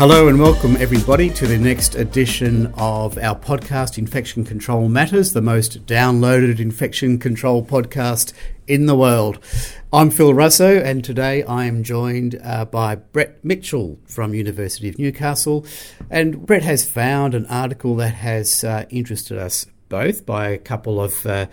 Hello and welcome everybody to the next edition of our podcast Infection Control Matters, the most downloaded infection control podcast in the world. I'm Phil Russo and today I am joined uh, by Brett Mitchell from University of Newcastle and Brett has found an article that has uh, interested us both by a couple of uh,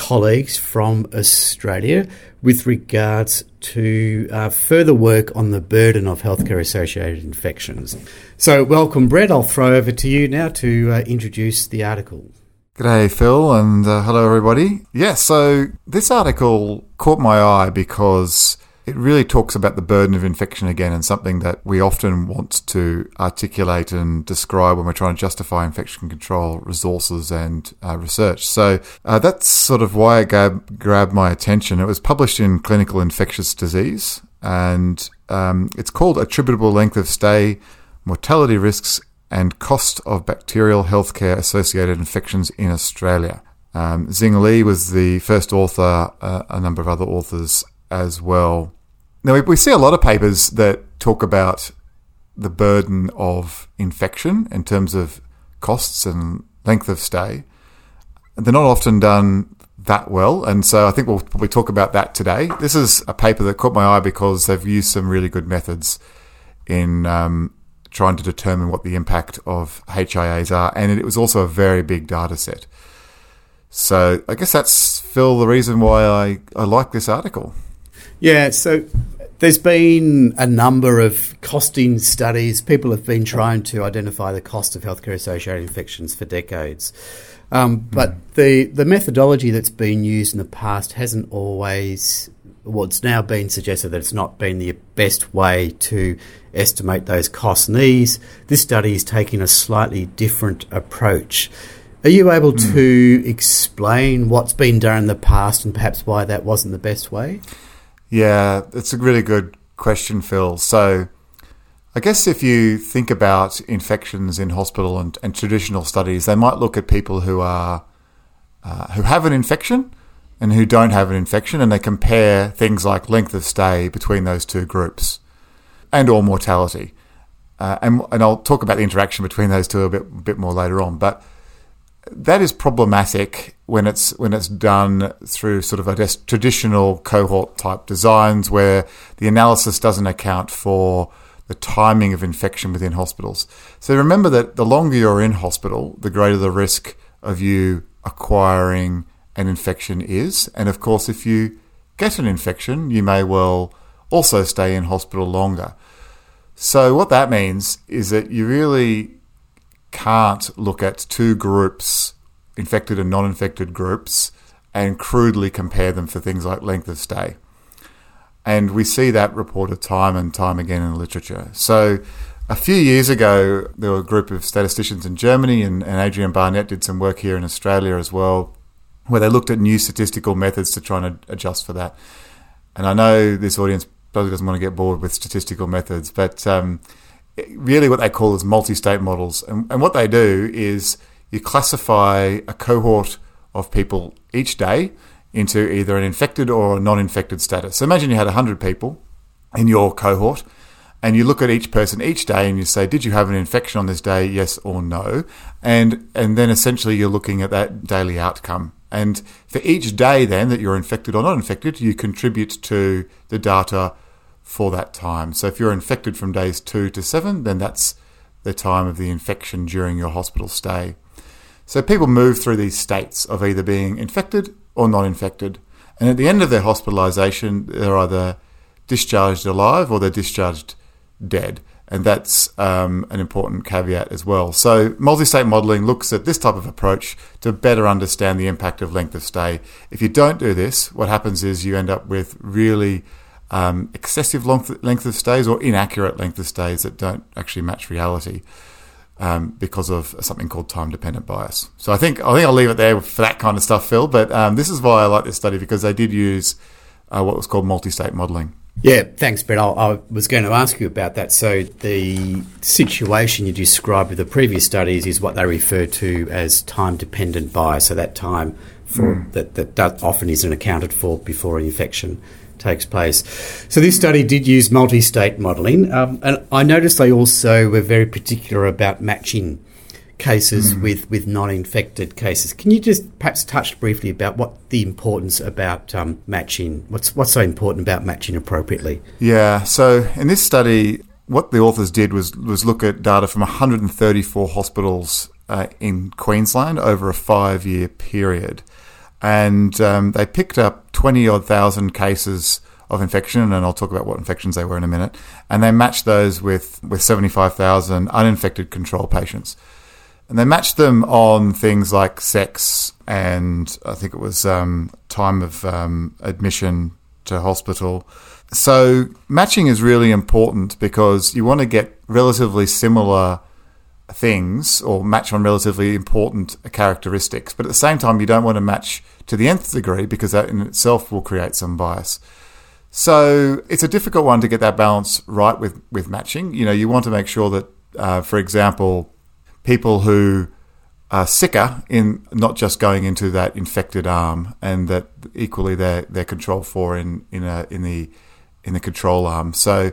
colleagues from Australia with regards to uh, further work on the burden of healthcare associated infections. So, welcome, Brett. I'll throw over to you now to uh, introduce the article. G'day, Phil, and uh, hello, everybody. Yeah, so this article caught my eye because it really talks about the burden of infection again and something that we often want to articulate and describe when we're trying to justify infection control resources and uh, research. So uh, that's sort of why it gab- grabbed my attention. It was published in Clinical Infectious Disease and um, it's called Attributable Length of Stay, Mortality Risks, and Cost of Bacterial Healthcare Associated Infections in Australia. Um, Xing Lee was the first author, uh, a number of other authors as well. Now, we, we see a lot of papers that talk about the burden of infection in terms of costs and length of stay. They're not often done that well, and so I think we'll probably talk about that today. This is a paper that caught my eye because they've used some really good methods in um, trying to determine what the impact of HIAs are, and it was also a very big data set. So I guess that's Phil the reason why I, I like this article. Yeah, so there's been a number of costing studies. People have been trying to identify the cost of healthcare associated infections for decades. Um, but mm. the, the methodology that's been used in the past hasn't always, well, it's now been suggested that it's not been the best way to estimate those costs. And these, this study is taking a slightly different approach. Are you able mm. to explain what's been done in the past and perhaps why that wasn't the best way? Yeah, it's a really good question, Phil. So, I guess if you think about infections in hospital and, and traditional studies, they might look at people who are uh, who have an infection and who don't have an infection, and they compare things like length of stay between those two groups and or mortality. Uh, and, and I'll talk about the interaction between those two a bit, bit more later on. But that is problematic when it's when it's done through sort of guess traditional cohort type designs where the analysis doesn't account for the timing of infection within hospitals. So remember that the longer you're in hospital, the greater the risk of you acquiring an infection is. And of course, if you get an infection, you may well also stay in hospital longer. So what that means is that you really can't look at two groups, infected and non infected groups, and crudely compare them for things like length of stay. And we see that reported time and time again in the literature. So a few years ago, there were a group of statisticians in Germany, and, and Adrian Barnett did some work here in Australia as well, where they looked at new statistical methods to try and adjust for that. And I know this audience probably doesn't want to get bored with statistical methods, but um, really what they call is multi-state models. And, and what they do is you classify a cohort of people each day into either an infected or a non-infected status. So imagine you had 100 people in your cohort and you look at each person each day and you say, did you have an infection on this day? Yes or no. And, and then essentially you're looking at that daily outcome. And for each day then that you're infected or not infected, you contribute to the data for that time. So if you're infected from days two to seven, then that's the time of the infection during your hospital stay. So people move through these states of either being infected or not infected. And at the end of their hospitalization, they're either discharged alive or they're discharged dead. And that's um, an important caveat as well. So, multi state modeling looks at this type of approach to better understand the impact of length of stay. If you don't do this, what happens is you end up with really um, excessive length, length of stays or inaccurate length of stays that don't actually match reality um, because of something called time dependent bias. So I think I think I'll leave it there for that kind of stuff, Phil. But um, this is why I like this study because they did use uh, what was called multi state modelling. Yeah, thanks, Brett. I, I, was going to ask you about that. So, the situation you described with the previous studies is what they refer to as time dependent bias. So, that time for mm. that, that often isn't accounted for before an infection takes place. So this study did use multi-state modelling, um, and I noticed they also were very particular about matching cases mm. with, with non-infected cases. Can you just perhaps touch briefly about what the importance about um, matching? What's what's so important about matching appropriately? Yeah. So in this study, what the authors did was was look at data from 134 hospitals uh, in Queensland over a five year period, and um, they picked up 20 odd thousand cases of infection, and I'll talk about what infections they were in a minute. And they matched those with, with 75,000 uninfected control patients. And they matched them on things like sex and I think it was um, time of um, admission to hospital. So matching is really important because you want to get relatively similar things or match on relatively important characteristics. But at the same time, you don't want to match to the nth degree because that in itself will create some bias. So it's a difficult one to get that balance right with, with matching. You know, you want to make sure that, uh, for example, people who are sicker in not just going into that infected arm, and that equally they're they're controlled for in in a, in the in the control arm. So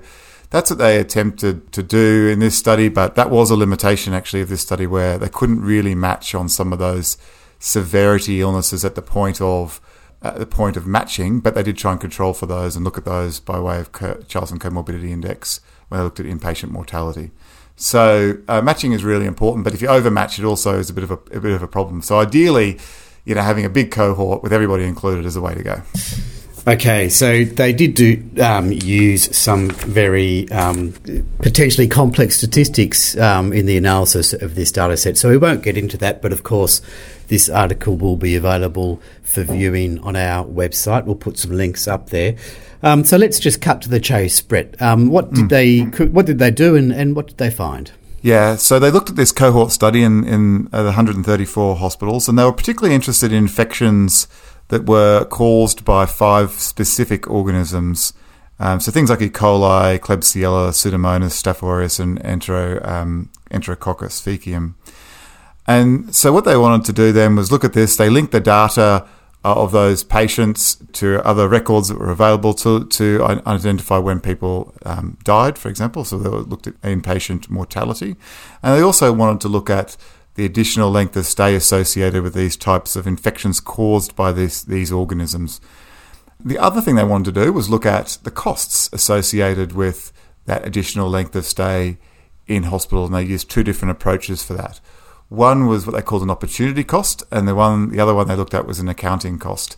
that's what they attempted to do in this study, but that was a limitation actually of this study where they couldn't really match on some of those severity illnesses at the point of at the point of matching, but they did try and control for those and look at those by way of Charlson Comorbidity Index when they looked at inpatient mortality. So uh, matching is really important, but if you overmatch, it also is a bit of a, a bit of a problem. So ideally, you know, having a big cohort with everybody included is the way to go. Okay, so they did do um, use some very um, potentially complex statistics um, in the analysis of this data set. So we won't get into that, but of course, this article will be available for viewing on our website. We'll put some links up there. Um, so let's just cut to the chase, Brett. Um, what did mm. they what did they do, and, and what did they find? Yeah, so they looked at this cohort study in in uh, 134 hospitals, and they were particularly interested in infections that were caused by five specific organisms. Um, so things like E. coli, Klebsiella, Pseudomonas, Staph aureus, and Entero, um, Enterococcus faecium. And so what they wanted to do then was look at this. They linked the data uh, of those patients to other records that were available to, to identify when people um, died, for example. So they looked at inpatient mortality. And they also wanted to look at the additional length of stay associated with these types of infections caused by this, these organisms. The other thing they wanted to do was look at the costs associated with that additional length of stay in hospital, and they used two different approaches for that. One was what they called an opportunity cost, and the one the other one they looked at was an accounting cost.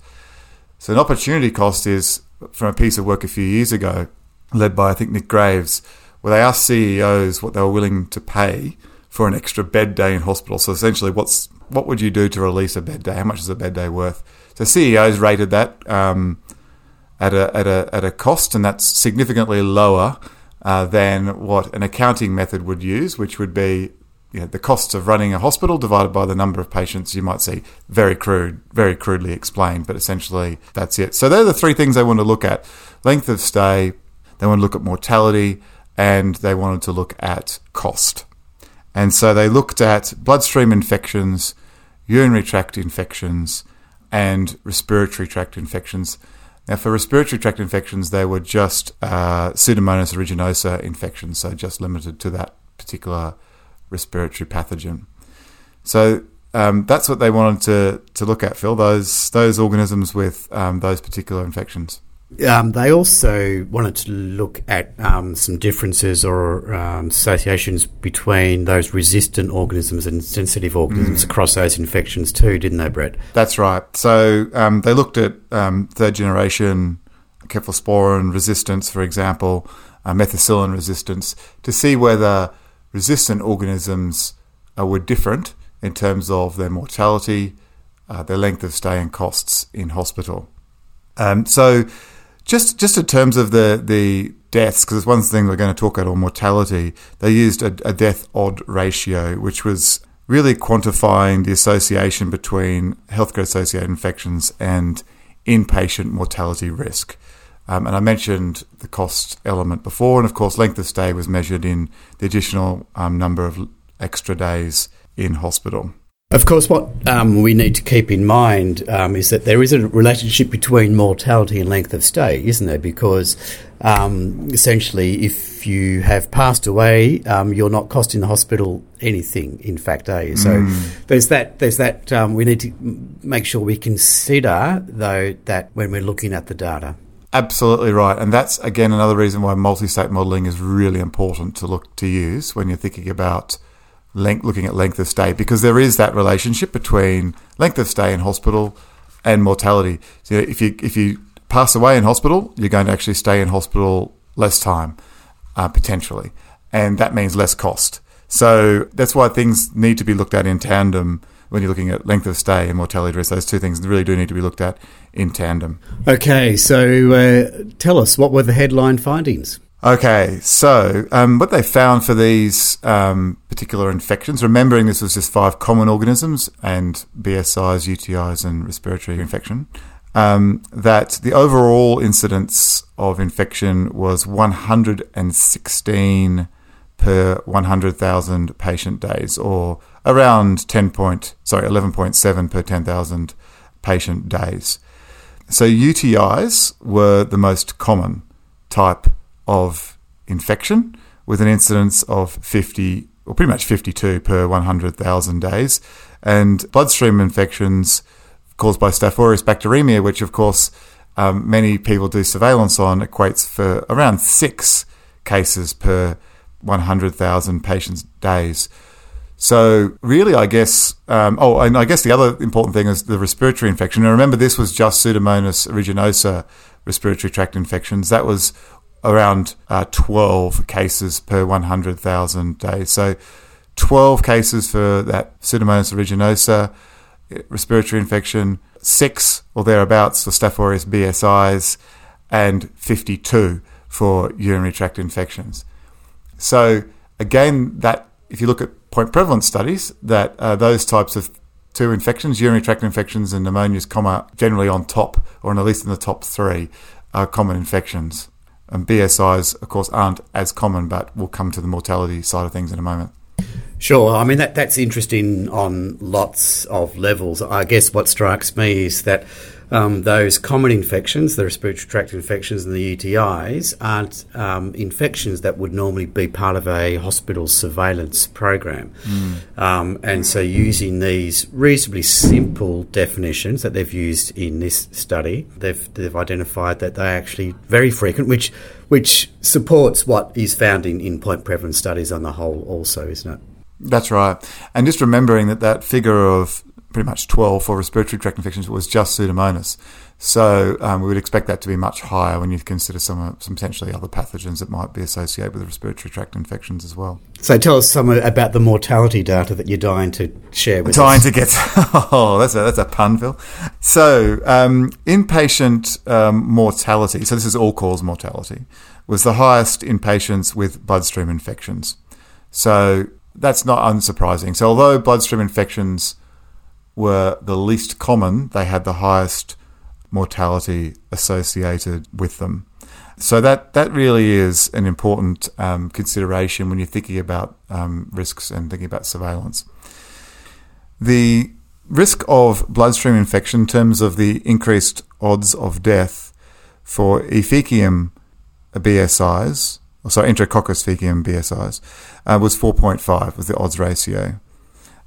So an opportunity cost is from a piece of work a few years ago, led by I think Nick Graves, where they asked CEOs what they were willing to pay for an extra bed day in hospital. So essentially, what's what would you do to release a bed day? How much is a bed day worth? So CEOs rated that um, at a at a at a cost, and that's significantly lower uh, than what an accounting method would use, which would be you know, the costs of running a hospital divided by the number of patients you might see. Very crude, very crudely explained, but essentially that's it. So they're the three things they want to look at: length of stay, they want to look at mortality, and they wanted to look at cost. And so they looked at bloodstream infections, urinary tract infections, and respiratory tract infections. Now, for respiratory tract infections, they were just uh, Pseudomonas aeruginosa infections, so just limited to that particular respiratory pathogen. So um, that's what they wanted to, to look at, Phil, those, those organisms with um, those particular infections. Um, they also wanted to look at um, some differences or um, associations between those resistant organisms and sensitive organisms mm. across those infections too, didn't they, Brett? That's right. So um, they looked at um, third generation cephalosporin resistance, for example, uh, methicillin resistance, to see whether resistant organisms uh, were different in terms of their mortality, uh, their length of stay, and costs in hospital. Um, so just just in terms of the the deaths, because it's one thing we're going to talk about on mortality. They used a, a death odd ratio, which was really quantifying the association between healthcare associated infections and inpatient mortality risk. Um, and I mentioned the cost element before, and of course, length of stay was measured in the additional um, number of extra days in hospital. Of course, what um, we need to keep in mind um, is that there is a relationship between mortality and length of stay, isn't there? Because um, essentially, if you have passed away, um, you're not costing the hospital anything. In fact, eh? So mm. there's that. There's that. Um, we need to make sure we consider though that when we're looking at the data. Absolutely right, and that's again another reason why multi-state modelling is really important to look to use when you're thinking about length, looking at length of stay, because there is that relationship between length of stay in hospital and mortality. So if you if you pass away in hospital, you're going to actually stay in hospital less time, uh, potentially, and that means less cost. So that's why things need to be looked at in tandem when you're looking at length of stay and mortality risk. Those two things really do need to be looked at in tandem. Okay, so uh, tell us what were the headline findings? Okay, so um, what they found for these um, particular infections, remembering this was just five common organisms and BSIs, UTIs, and respiratory infection, um, that the overall incidence of infection was 116 per 100,000 patient days, or around 10 point, sorry, 11.7 per 10,000 patient days. So UTIs were the most common type of infection with an incidence of 50 or pretty much 52 per 100,000 days. And bloodstream infections caused by Staph aureus bacteremia, which of course um, many people do surveillance on, equates for around six cases per 100,000 patients' days. So really, I guess. Um, oh, and I guess the other important thing is the respiratory infection. And remember, this was just Pseudomonas aeruginosa respiratory tract infections. That was around uh, 12 cases per 100,000 days. So 12 cases for that Pseudomonas aeruginosa respiratory infection, six or thereabouts for Staph aureus BSIs, and 52 for urinary tract infections. So again, that if you look at point prevalence studies, that uh, those types of two infections, urinary tract infections and pneumonias, generally on top, or at least in the top three, are common infections. And BSIs, of course, aren't as common, but we'll come to the mortality side of things in a moment. Sure. I mean, that, that's interesting on lots of levels. I guess what strikes me is that um, those common infections, the respiratory tract infections and the UTIs, aren't um, infections that would normally be part of a hospital surveillance program. Mm. Um, and so, using these reasonably simple definitions that they've used in this study, they've, they've identified that they're actually very frequent, which which supports what is found in, in point prevalence studies on the whole, also, isn't it? That's right. And just remembering that that figure of pretty much 12 for respiratory tract infections it was just Pseudomonas. So um, we would expect that to be much higher when you consider some, some potentially other pathogens that might be associated with respiratory tract infections as well. So tell us some about the mortality data that you're dying to share with dying us. to get. Oh, that's a, that's a pun, Phil. So um, inpatient um, mortality, so this is all cause mortality, was the highest in patients with bloodstream infections. So that's not unsurprising. So although bloodstream infections were the least common, they had the highest mortality associated with them. So that that really is an important um, consideration when you're thinking about um, risks and thinking about surveillance. The risk of bloodstream infection in terms of the increased odds of death for Ephecium BSIs, or sorry, Enterococcus faecium BSIs, uh, was 4.5 was the odds ratio.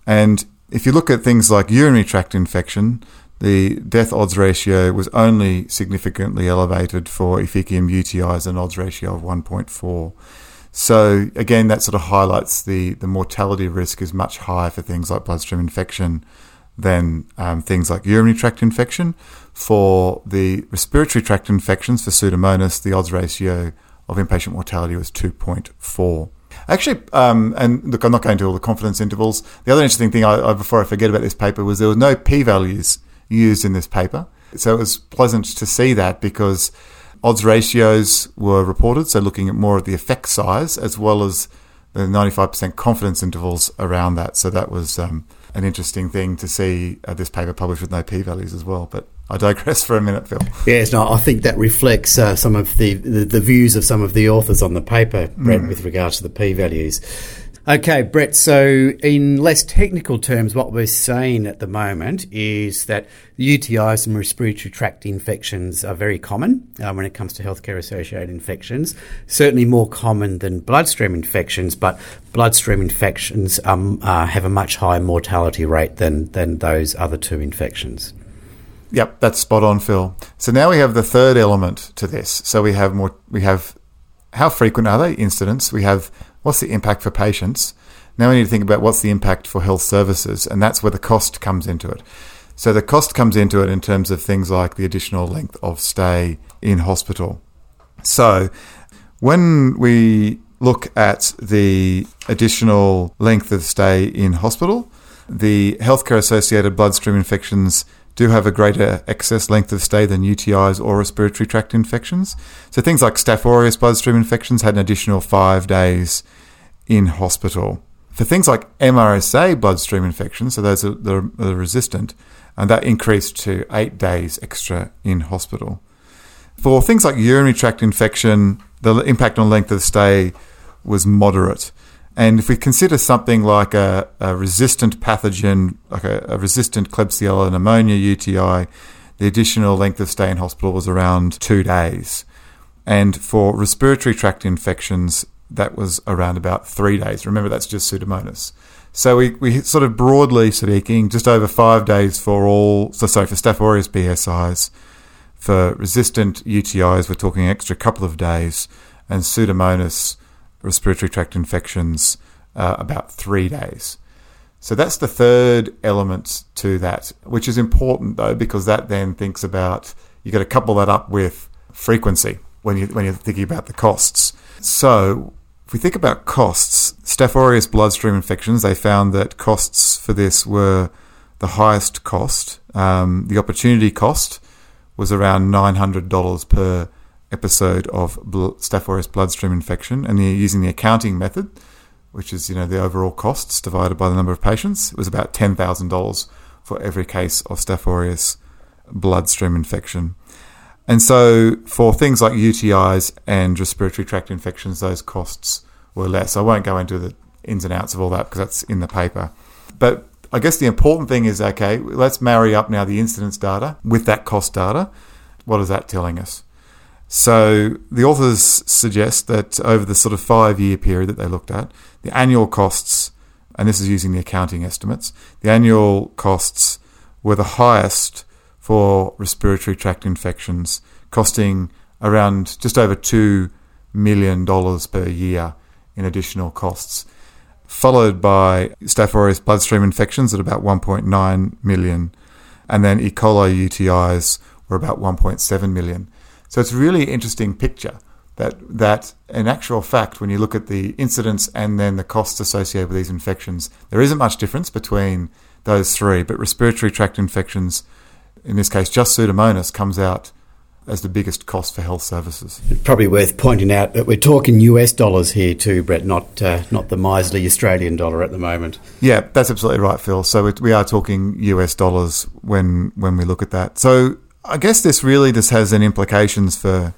And if you look at things like urinary tract infection, the death odds ratio was only significantly elevated for Ephecium UTIs, an odds ratio of 1.4. So again, that sort of highlights the, the mortality risk is much higher for things like bloodstream infection than um, things like urinary tract infection. For the respiratory tract infections for Pseudomonas, the odds ratio of inpatient mortality was 2.4. Actually, um, and look, I'm not going to all the confidence intervals. The other interesting thing, I, I, before I forget about this paper, was there were no p-values used in this paper. So it was pleasant to see that because odds ratios were reported, so looking at more of the effect size as well as the 95% confidence intervals around that. So that was um, an interesting thing to see uh, this paper published with no p-values as well. But I digress for a minute, Phil. Yes, no, I think that reflects uh, some of the, the, the, views of some of the authors on the paper, Brett, mm. with regards to the p-values. Okay, Brett. So, in less technical terms, what we're saying at the moment is that UTIs and respiratory tract infections are very common uh, when it comes to healthcare associated infections. Certainly more common than bloodstream infections, but bloodstream infections um, uh, have a much higher mortality rate than, than those other two infections. Yep, that's spot on, Phil. So now we have the third element to this. So we have more. We have how frequent are they incidents? We have what's the impact for patients? Now we need to think about what's the impact for health services, and that's where the cost comes into it. So the cost comes into it in terms of things like the additional length of stay in hospital. So when we look at the additional length of stay in hospital, the healthcare associated bloodstream infections do have a greater excess length of stay than UTIs or respiratory tract infections. So things like Staph aureus bloodstream infections had an additional five days in hospital. For things like MRSA bloodstream infections, so those are, that are resistant, and that increased to eight days extra in hospital. For things like urinary tract infection, the impact on length of stay was moderate. And if we consider something like a, a resistant pathogen, like a, a, resistant Klebsiella pneumonia UTI, the additional length of stay in hospital was around two days. And for respiratory tract infections, that was around about three days. Remember, that's just Pseudomonas. So we, we sort of broadly speaking, just over five days for all, so sorry, for Staph aureus BSIs. For resistant UTIs, we're talking extra couple of days. And Pseudomonas, respiratory tract infections uh, about three days. So that's the third element to that, which is important though, because that then thinks about you got to couple that up with frequency when you when you're thinking about the costs. So if we think about costs, Staph aureus bloodstream infections, they found that costs for this were the highest cost. Um, the opportunity cost was around nine hundred dollars per episode of Staph aureus bloodstream infection, and you're using the accounting method, which is you know the overall costs divided by the number of patients, it was about ten thousand dollars for every case of Staph aureus bloodstream infection. And so, for things like UTIs and respiratory tract infections, those costs were less. I won't go into the ins and outs of all that because that's in the paper. But I guess the important thing is okay, let's marry up now the incidence data with that cost data. What is that telling us? So the authors suggest that over the sort of five year period that they looked at, the annual costs, and this is using the accounting estimates, the annual costs were the highest for respiratory tract infections, costing around just over $2 million per year in additional costs, followed by Staph aureus bloodstream infections at about 1.9 million, and then E. coli UTIs were about 1.7 million. So it's a really interesting picture that that in actual fact, when you look at the incidence and then the costs associated with these infections, there isn't much difference between those three. But respiratory tract infections, in this case, just Pseudomonas, comes out as the biggest cost for health services. Probably worth pointing out that we're talking US dollars here too, Brett, not uh, not the miserly Australian dollar at the moment. Yeah, that's absolutely right, Phil. So we are talking US dollars when when we look at that. So I guess this really just has an implications for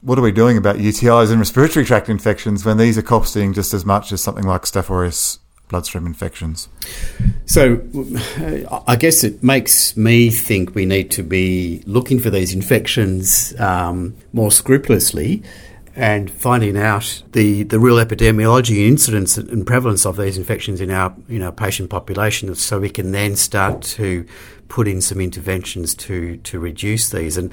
what are we doing about UTIs and respiratory tract infections when these are costing just as much as something like Staph aureus bloodstream infections? So, I guess it makes me think we need to be looking for these infections um, more scrupulously and finding out the, the real epidemiology, and incidence, and prevalence of these infections in our you know patient population, so we can then start to put in some interventions to to reduce these. And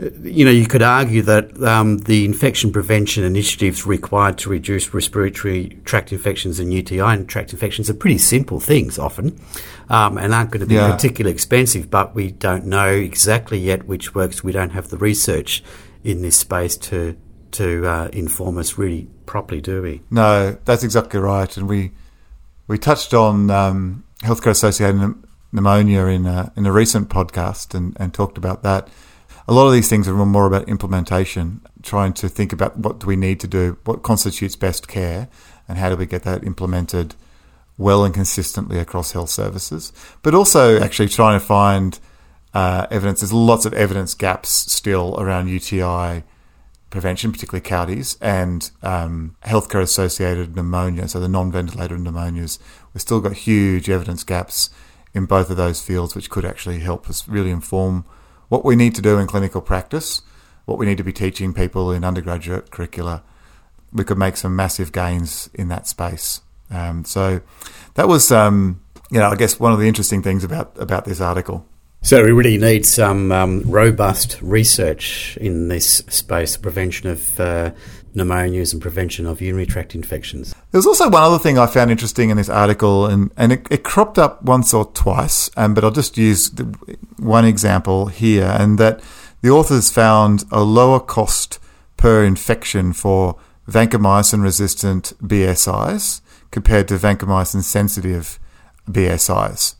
uh, you know, you could argue that um, the infection prevention initiatives required to reduce respiratory tract infections and UTI and tract infections are pretty simple things often, um, and aren't going to be yeah. particularly expensive. But we don't know exactly yet which works. We don't have the research in this space to to uh, inform us really properly, do we? No, that's exactly right. And we we touched on um, healthcare associated pneumonia in a, in a recent podcast and, and talked about that. A lot of these things are more about implementation, trying to think about what do we need to do, what constitutes best care, and how do we get that implemented well and consistently across health services. But also actually trying to find uh, evidence. There's lots of evidence gaps still around UTI prevention, particularly CAUTIs, and um, healthcare associated pneumonia, so the non ventilated pneumonias. We've still got huge evidence gaps in both of those fields, which could actually help us really inform what we need to do in clinical practice, what we need to be teaching people in undergraduate curricula. We could make some massive gains in that space. Um, so that was, um, you know, I guess one of the interesting things about about this article. So we really need some um, robust research in this space, prevention of uh, pneumonias and prevention of urinary tract infections. There's also one other thing I found interesting in this article, and, and it, it cropped up once or twice, um, but I'll just use one example here, and that the authors found a lower cost per infection for vancomycin resistant BSIs compared to vancomycin sensitive BSIs.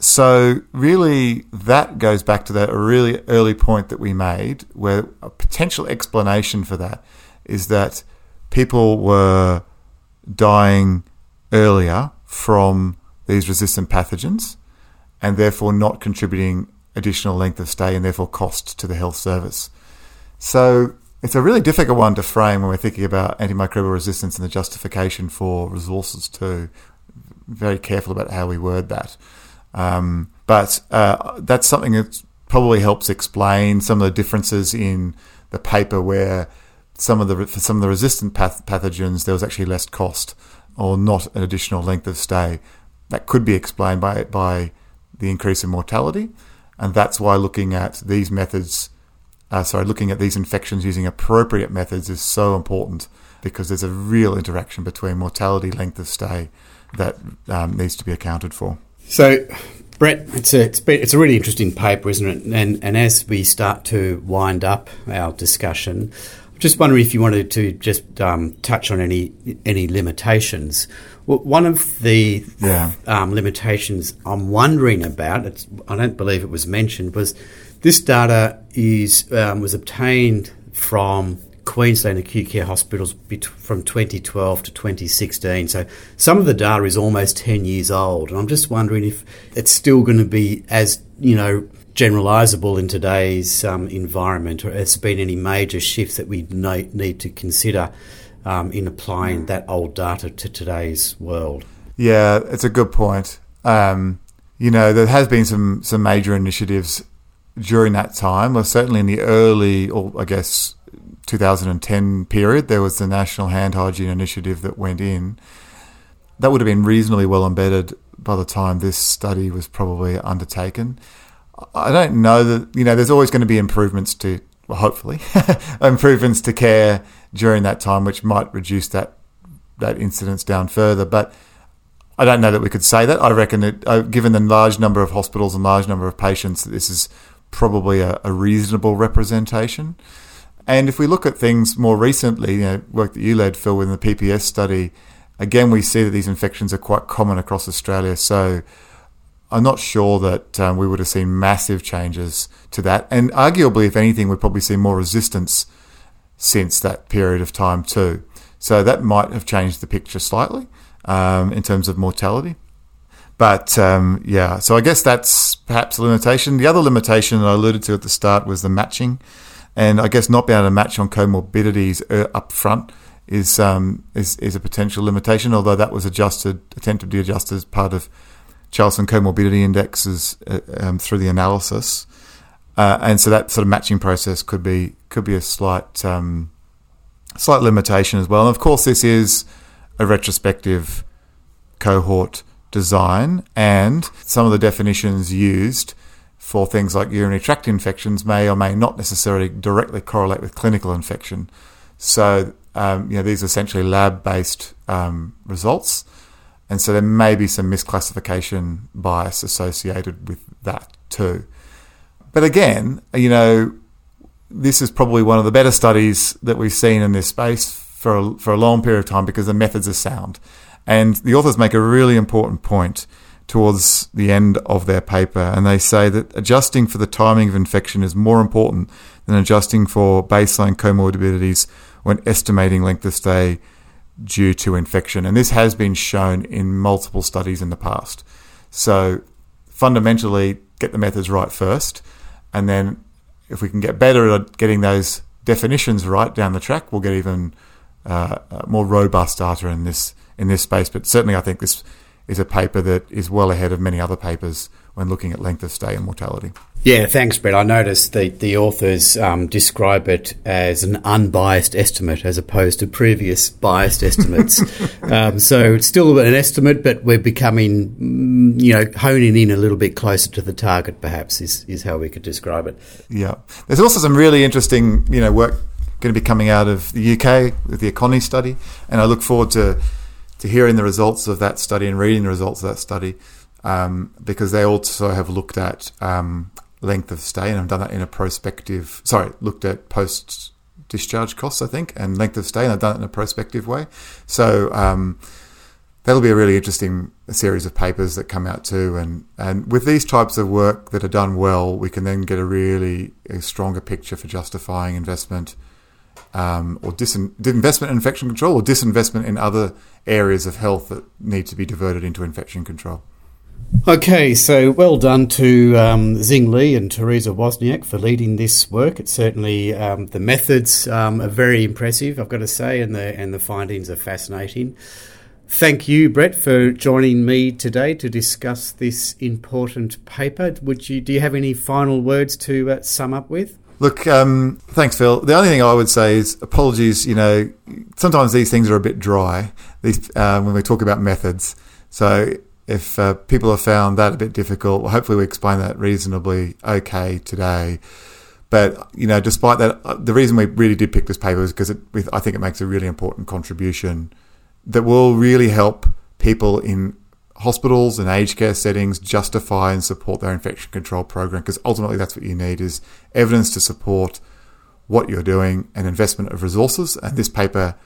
So, really, that goes back to that really early point that we made, where a potential explanation for that is that people were dying earlier from these resistant pathogens and therefore not contributing additional length of stay and therefore cost to the health service. So, it's a really difficult one to frame when we're thinking about antimicrobial resistance and the justification for resources, too. Very careful about how we word that. Um, but uh, that's something that probably helps explain some of the differences in the paper where some of the for some of the resistant path- pathogens there was actually less cost or not an additional length of stay. That could be explained by by the increase in mortality, and that's why looking at these methods, uh, sorry, looking at these infections using appropriate methods is so important because there's a real interaction between mortality, length of stay that um, needs to be accounted for. So, Brett, it's a it's, been, it's a really interesting paper, isn't it? And and as we start to wind up our discussion, I'm just wondering if you wanted to just um, touch on any any limitations. Well, one of the yeah. um, limitations I'm wondering about, I don't believe it was mentioned, was this data is um, was obtained from Queensland acute care hospitals from 2012 to 2016. So some of the data is almost 10 years old. And I'm just wondering if it's still going to be as, you know, generalizable in today's um, environment or has there been any major shifts that we need to consider um, in applying that old data to today's world. Yeah, it's a good point. Um, you know, there has been some, some major initiatives during that time, or certainly in the early, or I guess 2010 period, there was the National Hand Hygiene Initiative that went in. That would have been reasonably well embedded by the time this study was probably undertaken. I don't know that, you know, there's always going to be improvements to, well, hopefully, improvements to care during that time, which might reduce that, that incidence down further. But I don't know that we could say that. I reckon that, uh, given the large number of hospitals and large number of patients, that this is probably a, a reasonable representation. And if we look at things more recently, you know, work that you led, Phil, with the PPS study, again, we see that these infections are quite common across Australia. So I'm not sure that um, we would have seen massive changes to that. And arguably, if anything, we've probably seen more resistance since that period of time, too. So that might have changed the picture slightly um, in terms of mortality. But um, yeah, so I guess that's perhaps a limitation. The other limitation that I alluded to at the start was the matching and I guess not being able to match on comorbidities uh, up front is um, is is a potential limitation. Although that was adjusted, attempted to be adjusted as part of Charlson comorbidity indexes uh, um, through the analysis, uh, and so that sort of matching process could be could be a slight um, slight limitation as well. And of course, this is a retrospective cohort design, and some of the definitions used for things like urinary tract infections may or may not necessarily directly correlate with clinical infection. So, um, you know, these are essentially lab based um, results. And so there may be some misclassification bias associated with that too. But again, you know, this is probably one of the better studies that we've seen in this space for a, for a long period of time because the methods are sound. And the authors make a really important point towards the end of their paper, and they say that adjusting for the timing of infection is more important than adjusting for baseline comorbidities when estimating length of stay due to infection. And this has been shown in multiple studies in the past. So fundamentally, get the methods right first, and then if we can get better at getting those definitions right down the track, we'll get even uh, more robust data in this in this space. But certainly, I think this is a paper that is well ahead of many other papers when looking at length of stay and mortality. Yeah, thanks, Brett. I noticed the, the authors um, describe it as an unbiased estimate as opposed to previous biased estimates. um, so it's still an estimate, but we're becoming, mm, you know, honing in a little bit closer to the target, perhaps, is, is how we could describe it. Yeah. There's also some really interesting, you know, work going to be coming out of the UK with the Economy study, and I look forward to to hearing the results of that study and reading the results of that study um, because they also have looked at um, length of stay and have done that in a prospective, sorry, looked at post discharge costs, I think, and length of stay, and I've done it in a prospective way. So um, that'll be a really interesting series of papers that come out too. And, and with these types of work that are done well, we can then get a really a stronger picture for justifying investment um, or disin- investment in infection control or disinvestment in other areas of health that need to be diverted into infection control. Okay, so well done to um, Xing Lee and Teresa Wozniak for leading this work. It's certainly um, the methods um, are very impressive, I've got to say, and the and the findings are fascinating. Thank you, Brett, for joining me today to discuss this important paper. Would you do you have any final words to uh, sum up with? Look, um, thanks, Phil. The only thing I would say is apologies. You know, sometimes these things are a bit dry. These uh, when we talk about methods. So if uh, people have found that a bit difficult, well, hopefully we explain that reasonably okay today. But you know, despite that, uh, the reason we really did pick this paper is because I think it makes a really important contribution that will really help people in hospitals and aged care settings justify and support their infection control program because ultimately that's what you need is evidence to support what you're doing and investment of resources and this paper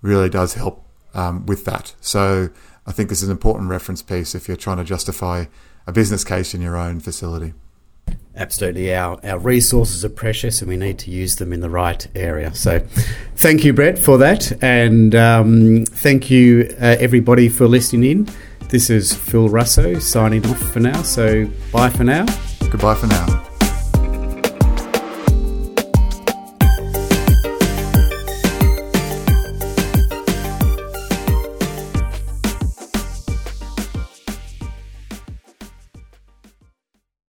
really does help um, with that so I think this is an important reference piece if you're trying to justify a business case in your own facility. Absolutely. Our, our resources are precious and we need to use them in the right area. So, thank you, Brett, for that. And um, thank you, uh, everybody, for listening in. This is Phil Russo signing off for now. So, bye for now. Goodbye for now.